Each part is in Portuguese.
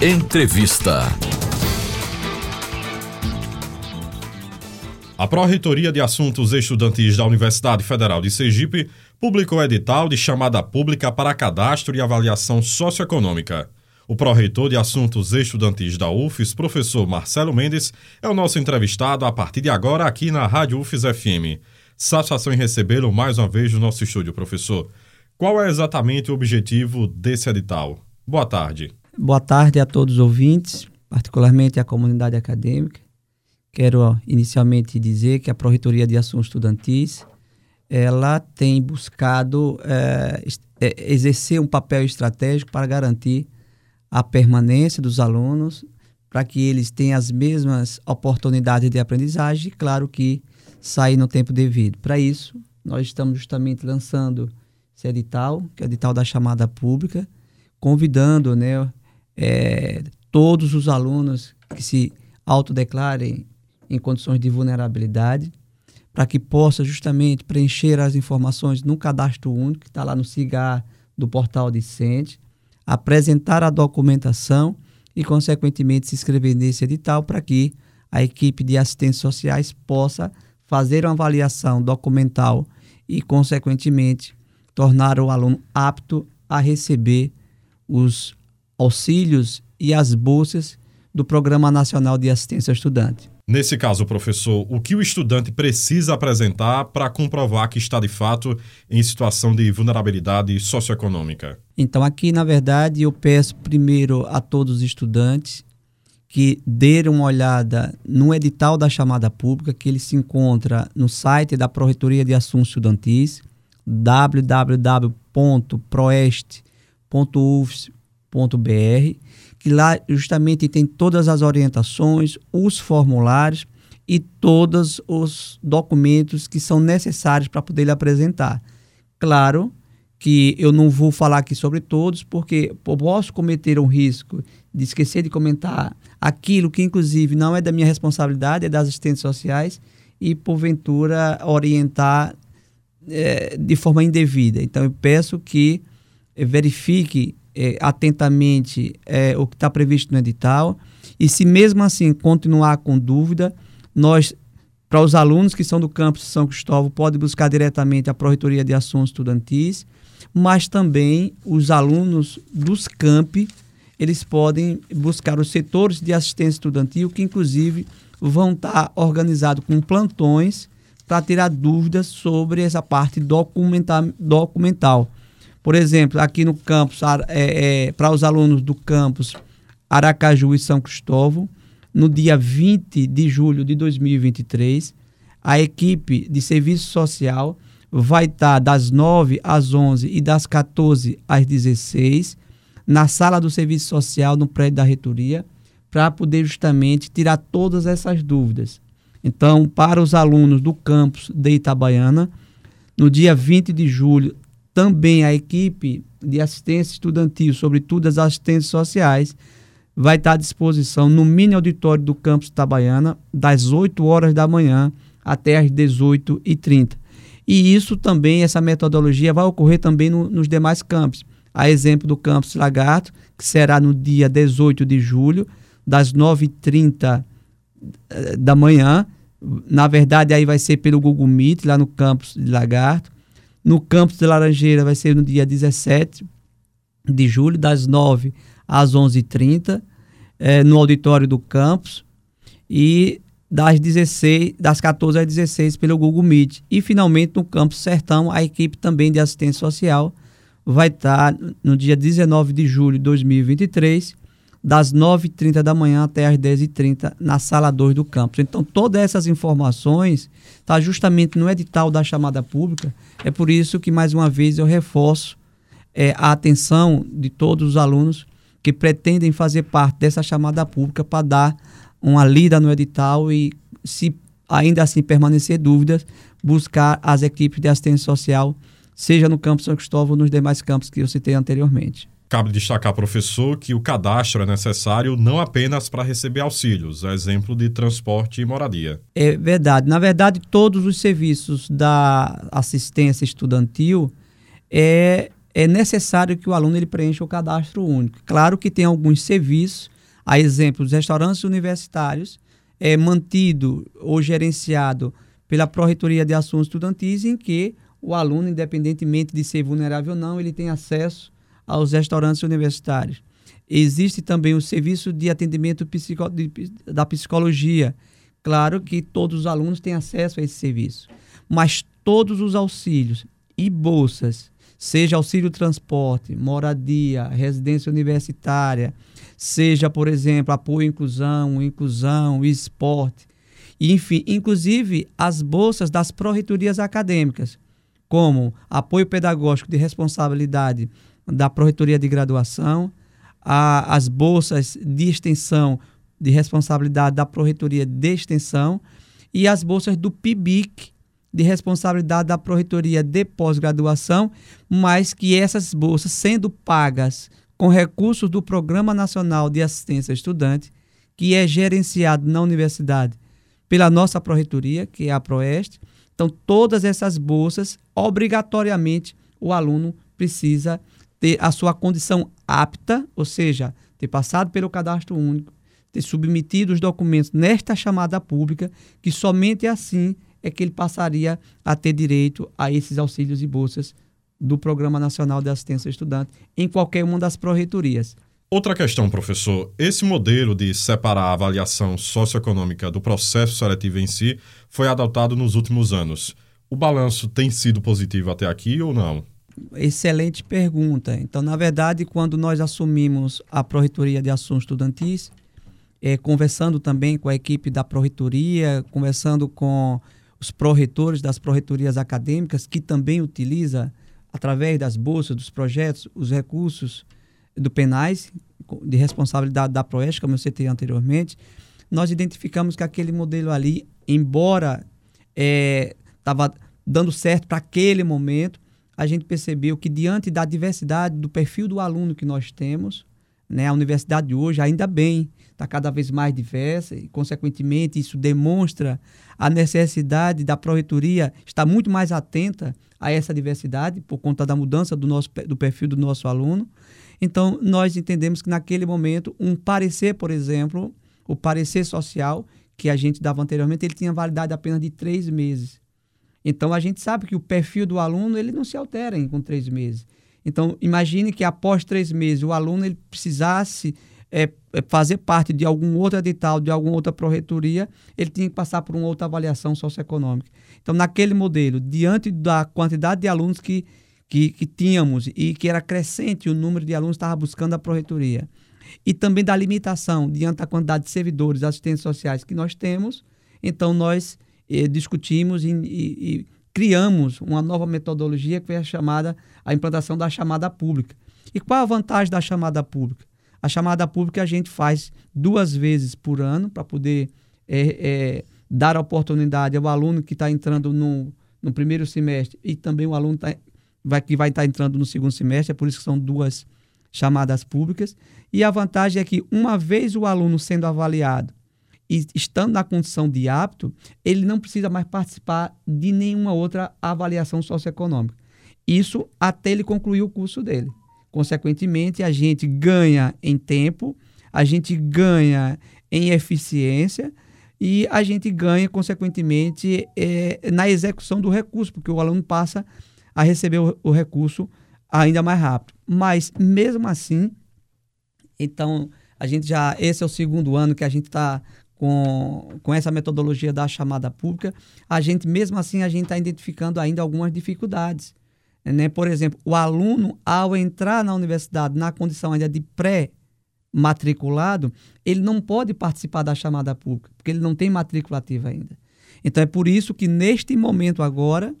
Entrevista. A Pró-Reitoria de Assuntos Estudantis da Universidade Federal de Sergipe publicou edital de chamada pública para cadastro e avaliação socioeconômica. O pró-reitor de Assuntos Estudantis da UFES, professor Marcelo Mendes, é o nosso entrevistado a partir de agora aqui na Rádio UFES FM. Satisfação em recebê-lo mais uma vez no nosso estúdio, professor. Qual é exatamente o objetivo desse edital? Boa tarde. Boa tarde a todos os ouvintes, particularmente a comunidade acadêmica. Quero inicialmente dizer que a Pró-Reitoria de Assuntos Estudantis ela tem buscado é, exercer um papel estratégico para garantir a permanência dos alunos, para que eles tenham as mesmas oportunidades de aprendizagem, claro que sair no tempo devido. Para isso, nós estamos justamente lançando esse edital, que é o edital da chamada pública, convidando né, é, todos os alunos que se autodeclarem em condições de vulnerabilidade, para que possa justamente preencher as informações no cadastro único, que está lá no CIGAR do portal Discente, apresentar a documentação e, consequentemente, se inscrever nesse edital para que a equipe de assistentes sociais possa fazer uma avaliação documental e, consequentemente, tornar o aluno apto a receber os auxílios e as bolsas do Programa Nacional de Assistência ao Estudante. Nesse caso, professor, o que o estudante precisa apresentar para comprovar que está de fato em situação de vulnerabilidade socioeconômica? Então, aqui, na verdade, eu peço primeiro a todos os estudantes que deram uma olhada no edital da chamada pública, que ele se encontra no site da Proreitoria de Assuntos Estudantis, www.proeste.ufs.br que lá justamente tem todas as orientações, os formulários e todos os documentos que são necessários para poder lhe apresentar. Claro que eu não vou falar aqui sobre todos, porque posso cometer um risco de esquecer de comentar aquilo que, inclusive, não é da minha responsabilidade, é das assistentes sociais, e, porventura, orientar é, de forma indevida. Então, eu peço que verifique é, atentamente é, o que está previsto no edital. E se mesmo assim continuar com dúvida, nós, para os alunos que são do campus de São Cristóvão, pode buscar diretamente a Proreitoria de Assuntos Estudantis, mas também os alunos dos campi, eles podem buscar os setores de assistência estudantil, que inclusive vão estar organizados com plantões para tirar dúvidas sobre essa parte documental. Por exemplo, aqui no campus, é, é, para os alunos do campus Aracaju e São Cristóvão, no dia 20 de julho de 2023, a equipe de serviço social vai estar das 9 às 11 e das 14 às 16 na sala do serviço social no prédio da reitoria para poder justamente tirar todas essas dúvidas. Então, para os alunos do campus de Itabaiana, no dia 20 de julho, também a equipe de assistência estudantil, sobretudo as assistentes sociais, vai estar à disposição no mini auditório do campus Itabaiana, das 8 horas da manhã até as 18h30. E isso também, essa metodologia vai ocorrer também no, nos demais campos. A exemplo do campus Lagarto, que será no dia 18 de julho, das 9h30 eh, da manhã. Na verdade, aí vai ser pelo Google Meet, lá no campus de Lagarto. No campus de Laranjeira vai ser no dia 17 de julho, das 9 às 11h30, é, no auditório do campus. E das 16, das 14 às 16 pelo Google Meet. E finalmente no campus Sertão, a equipe também de assistência social vai estar no dia 19 de julho de 2023, das 9h30 da manhã até as 10h30, na sala 2 do campus. Então, todas essas informações está justamente no edital da chamada pública. É por isso que, mais uma vez, eu reforço é, a atenção de todos os alunos que pretendem fazer parte dessa chamada pública para dar uma lida no edital e, se ainda assim permanecer dúvidas, buscar as equipes de assistência social, seja no campus São Cristóvão ou nos demais campos que eu citei anteriormente. Cabe destacar, professor, que o cadastro é necessário não apenas para receber auxílios, é exemplo de transporte e moradia. É verdade. Na verdade, todos os serviços da assistência estudantil é, é necessário que o aluno ele preencha o cadastro único. Claro que tem alguns serviços, a exemplo dos restaurantes universitários, é mantido ou gerenciado pela Pró-Reitoria de Assuntos Estudantis, em que o aluno, independentemente de ser vulnerável ou não, ele tem acesso aos restaurantes universitários. Existe também o serviço de atendimento psico, de, da psicologia. Claro que todos os alunos têm acesso a esse serviço, mas todos os auxílios e bolsas, seja auxílio transporte, moradia, residência universitária, seja, por exemplo, apoio à inclusão, inclusão, esporte, enfim, inclusive as bolsas das pró-reitorias acadêmicas, como apoio pedagógico de responsabilidade da pró-reitoria de graduação, a, as bolsas de extensão de responsabilidade da pró-reitoria de extensão e as bolsas do PIBIC de responsabilidade da pró-reitoria de pós-graduação, mas que essas bolsas sendo pagas com recursos do Programa Nacional de Assistência Estudante, que é gerenciado na universidade pela nossa pró-reitoria, que é a Proeste. Então, todas essas bolsas, obrigatoriamente, o aluno precisa ter a sua condição apta, ou seja, ter passado pelo cadastro único, ter submetido os documentos nesta chamada pública, que somente assim é que ele passaria a ter direito a esses auxílios e bolsas do Programa Nacional de Assistência Estudante em qualquer uma das pró-reitorias. Outra questão, professor. Esse modelo de separar a avaliação socioeconômica do processo seletivo em si foi adotado nos últimos anos. O balanço tem sido positivo até aqui ou não? Excelente pergunta. Então, na verdade, quando nós assumimos a Pró-Reitoria de Assuntos Estudantis, é, conversando também com a equipe da Pró-Reitoria, conversando com os pró-reitores das pró-reitorias acadêmicas, que também utiliza, através das bolsas, dos projetos, os recursos do penais, de responsabilidade da Proeste, como eu citei anteriormente, nós identificamos que aquele modelo ali, embora estava é, dando certo para aquele momento, a gente percebeu que diante da diversidade do perfil do aluno que nós temos, né, a universidade de hoje, ainda bem, está cada vez mais diversa e, consequentemente, isso demonstra a necessidade da Proreitoria estar muito mais atenta a essa diversidade por conta da mudança do, nosso, do perfil do nosso aluno. Então, nós entendemos que naquele momento, um parecer, por exemplo, o parecer social que a gente dava anteriormente, ele tinha validade apenas de três meses. Então, a gente sabe que o perfil do aluno ele não se altera em, com três meses. Então, imagine que após três meses o aluno ele precisasse é, fazer parte de algum outro edital, de alguma outra pró-reitoria, ele tinha que passar por uma outra avaliação socioeconômica. Então, naquele modelo, diante da quantidade de alunos que que, que tínhamos e que era crescente o número de alunos que estava buscando a proreitoria. E também da limitação diante da quantidade de servidores, assistentes sociais que nós temos. Então, nós eh, discutimos e, e, e, criamos uma nova metodologia que foi a chamada, a implantação da chamada pública. E qual a vantagem da chamada pública? A chamada pública a gente faz duas vezes por ano para poder é, é, dar a oportunidade ao aluno que está entrando no, no primeiro semestre e também o aluno tá, vai, que vai estar entrando no segundo semestre, é por isso que são duas chamadas públicas. E a vantagem é que, uma vez o aluno sendo avaliado e estando na condição de apto, ele não precisa mais participar de nenhuma outra avaliação socioeconômica. Isso até ele concluir o curso dele. Consequentemente, a gente ganha em tempo, a gente ganha em eficiência e a gente ganha, consequentemente, é, na execução do recurso, porque o aluno passa a receber o, o recurso ainda mais rápido. Mas, mesmo assim, então, a gente já. Esse é o segundo ano que a gente está com, com essa metodologia da chamada pública. A gente, mesmo assim, a gente está identificando ainda algumas dificuldades. Né? Por exemplo, o aluno, ao entrar na universidade na condição ainda de pré-matriculado, ele não pode participar da chamada pública, porque ele não tem matrícula ativa ainda. Então, é por isso que, neste momento agora,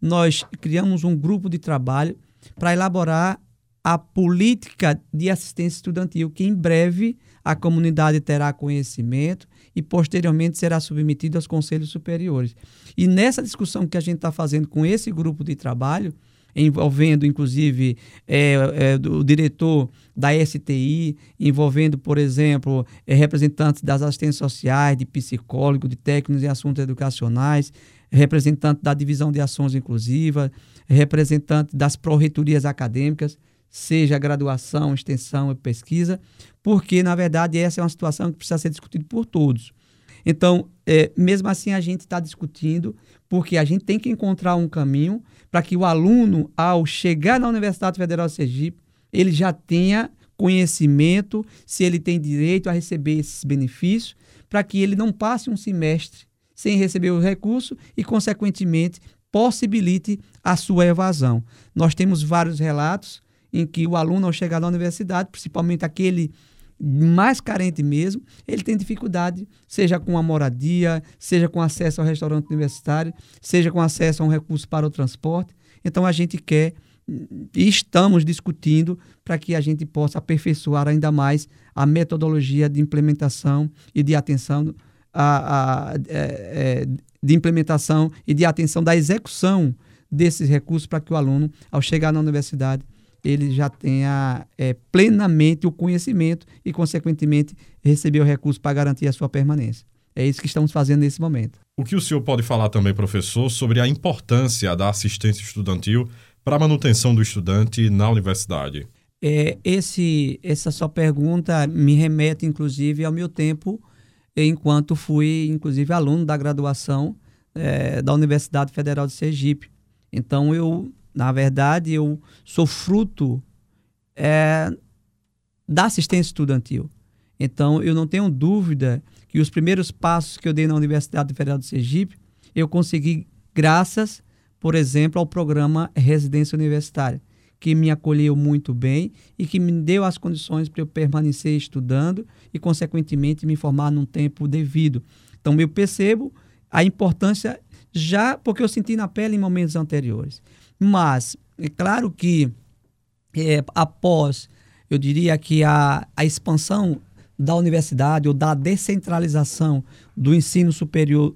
nós criamos um grupo de trabalho para elaborar a política de assistência estudantil, que em breve a comunidade terá conhecimento e posteriormente será submetida aos conselhos superiores. E nessa discussão que a gente está fazendo com esse grupo de trabalho, envolvendo inclusive é, é, o diretor da STI, envolvendo, por exemplo, é, representantes das assistências sociais, de psicólogos, de técnicos em assuntos educacionais, representante da divisão de ações inclusivas, representante das pró-reitorias acadêmicas, seja graduação, extensão e pesquisa, porque, na verdade, essa é uma situação que precisa ser discutida por todos. Então, é, mesmo assim, a gente está discutindo, porque a gente tem que encontrar um caminho para que o aluno, ao chegar na Universidade Federal de Sergipe, ele já tenha conhecimento, se ele tem direito a receber esses benefícios, para que ele não passe um semestre sem receber o recurso e, consequentemente, possibilite a sua evasão. Nós temos vários relatos em que o aluno, ao chegar na universidade, principalmente aquele mais carente mesmo, ele tem dificuldade, seja com a moradia, seja com acesso ao restaurante universitário, seja com acesso a um recurso para o transporte. Então a gente quer e estamos discutindo para que a gente possa aperfeiçoar ainda mais a metodologia de implementação e de atenção a, a, é, é, de implementação e de atenção da execução desses recursos para que o aluno, ao chegar na universidade, ele já tenha é, plenamente o conhecimento e, consequentemente, receber o recurso para garantir a sua permanência. É isso que estamos fazendo nesse momento. O que o senhor pode falar também, professor, sobre a importância da assistência estudantil para a manutenção do estudante na universidade? É, esse, essa sua pergunta me remete, inclusive, ao meu tempo enquanto fui, inclusive, aluno da graduação é, da Universidade Federal de Sergipe. Então, eu na verdade, eu sou fruto é, da assistência estudantil. Então, eu não tenho dúvida que os primeiros passos que eu dei na Universidade Federal de Sergipe, eu consegui graças, por exemplo, ao programa Residência Universitária, que me acolheu muito bem e que me deu as condições para eu permanecer estudando e, consequentemente, me formar num tempo devido. Então, eu percebo a importância já porque eu senti na pele em momentos anteriores. Mas, é claro que é, após, eu diria que a, a expansão da universidade ou da descentralização do ensino superior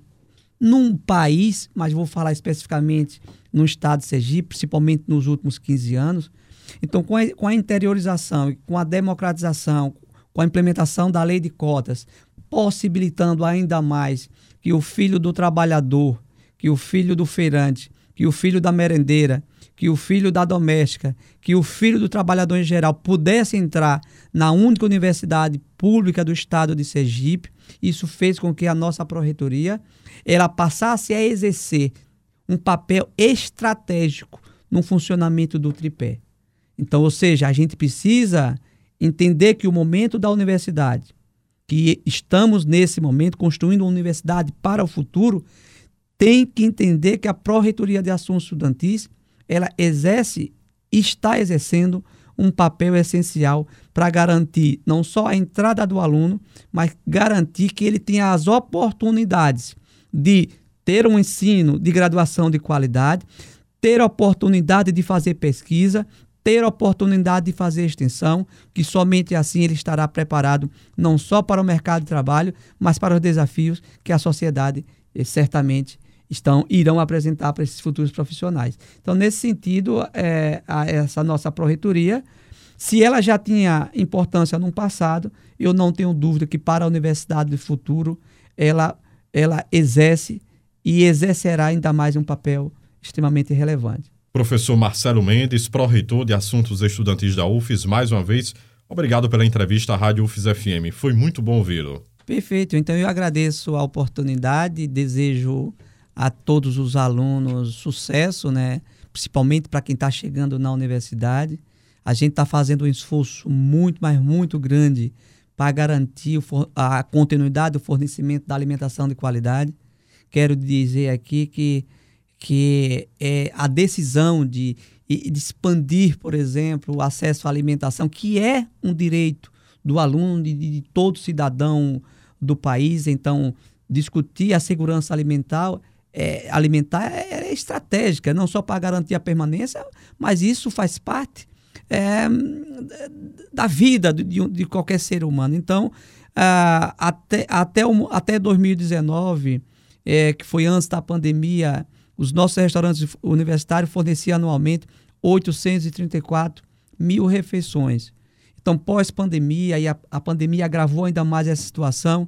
num país, mas vou falar especificamente no estado de Sergipe, principalmente nos últimos 15 anos. Então, com a, com a interiorização, com a democratização, com a implementação da lei de cotas, possibilitando ainda mais que o filho do trabalhador, que o filho do feirante que o filho da merendeira, que o filho da doméstica, que o filho do trabalhador em geral pudesse entrar na única universidade pública do estado de Sergipe. Isso fez com que a nossa pró-reitoria ela passasse a exercer um papel estratégico no funcionamento do tripé. Então, ou seja, a gente precisa entender que o momento da universidade, que estamos nesse momento construindo uma universidade para o futuro, tem que entender que a Pró-Reitoria de Assuntos Estudantis ela exerce está exercendo um papel essencial para garantir não só a entrada do aluno, mas garantir que ele tenha as oportunidades de ter um ensino de graduação de qualidade, ter oportunidade de fazer pesquisa, ter oportunidade de fazer extensão, que somente assim ele estará preparado não só para o mercado de trabalho, mas para os desafios que a sociedade eh, certamente estão irão apresentar para esses futuros profissionais. Então, nesse sentido, é, a, essa nossa pró-reitoria, se ela já tinha importância no passado, eu não tenho dúvida que para a universidade do futuro ela, ela exerce e exercerá ainda mais um papel extremamente relevante. Professor Marcelo Mendes, pró-reitor de Assuntos Estudantis da UFES, mais uma vez, obrigado pela entrevista à Rádio UFES FM. Foi muito bom ouvi-lo. Perfeito. Então eu agradeço a oportunidade, desejo a todos os alunos sucesso, né? principalmente para quem está chegando na universidade. A gente está fazendo um esforço muito, mas muito grande para garantir a continuidade do fornecimento da alimentação de qualidade. Quero dizer aqui que, que é a decisão de, de expandir, por exemplo, o acesso à alimentação, que é um direito do aluno, de, de todo cidadão do país. Então, discutir a segurança alimentar é, alimentar é, é, estratégica, não só para garantir a permanência, mas isso faz parte é, da vida de, de, qualquer ser humano. Então, até, até, o, até 2019, é, que foi antes da pandemia, os nossos restaurantes universitários forneciam anualmente 834 mil refeições. Então, pós-pandemia, e a, a pandemia agravou ainda mais essa situação,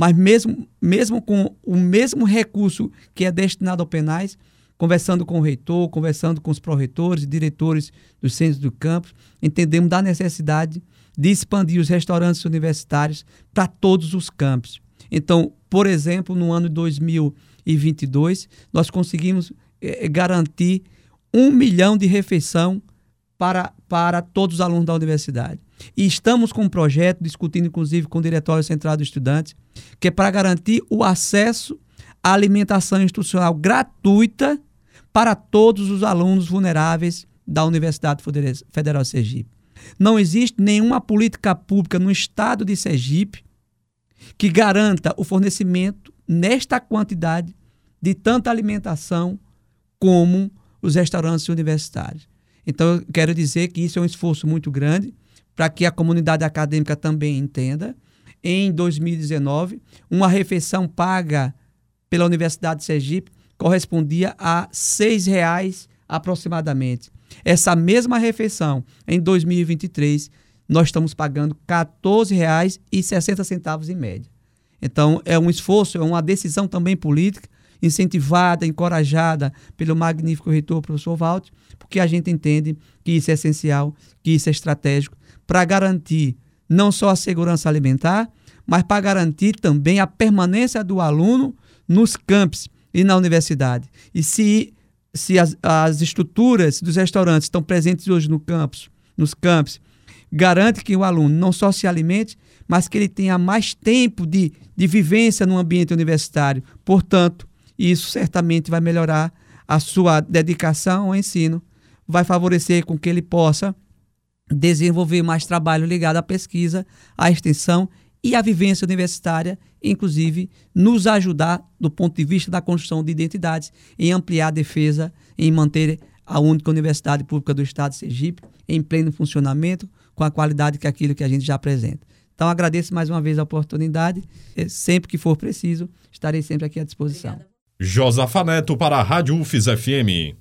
mas mesmo, mesmo com o mesmo recurso que é destinado ao penais, conversando com o reitor, conversando com os pró-reitores e diretores dos centros do campus, entendemos da necessidade de expandir os restaurantes universitários para todos os campos. Então, por exemplo, no ano de 2022, nós conseguimos eh, garantir um milhão de refeição para, para todos os alunos da universidade. E estamos com um projeto, discutindo inclusive com o Diretório Central do Estudante, que é para garantir o acesso à alimentação institucional gratuita para todos os alunos vulneráveis da Universidade Federal de Sergipe. Não existe nenhuma política pública no estado de Sergipe que garanta o fornecimento nesta quantidade de tanta alimentação como os restaurantes universitários. Então, eu quero dizer que isso é um esforço muito grande para que a comunidade acadêmica também entenda. Em 2019, uma refeição paga pela Universidade de Sergipe correspondia a R$ 6,00 aproximadamente. Essa mesma refeição, em 2023, nós estamos pagando R$ 14,60 em média. Então, é um esforço, é uma decisão também política incentivada, encorajada pelo magnífico reitor, professor Walter, porque a gente entende que isso é essencial, que isso é estratégico para garantir não só a segurança alimentar, mas para garantir também a permanência do aluno nos campos e na universidade. E se, se as, as estruturas dos restaurantes estão presentes hoje no campus, nos campos, garante que o aluno não só se alimente, mas que ele tenha mais tempo de, de vivência no ambiente universitário. Portanto, isso certamente vai melhorar a sua dedicação ao ensino, vai favorecer com que ele possa desenvolver mais trabalho ligado à pesquisa, à extensão e à vivência universitária, inclusive nos ajudar do ponto de vista da construção de identidades, em ampliar a defesa, em manter a única universidade pública do estado de Sergipe em pleno funcionamento, com a qualidade que aquilo que a gente já apresenta. Então agradeço mais uma vez a oportunidade, sempre que for preciso, estarei sempre aqui à disposição. Josafa Neto para a Rádio UFES FM.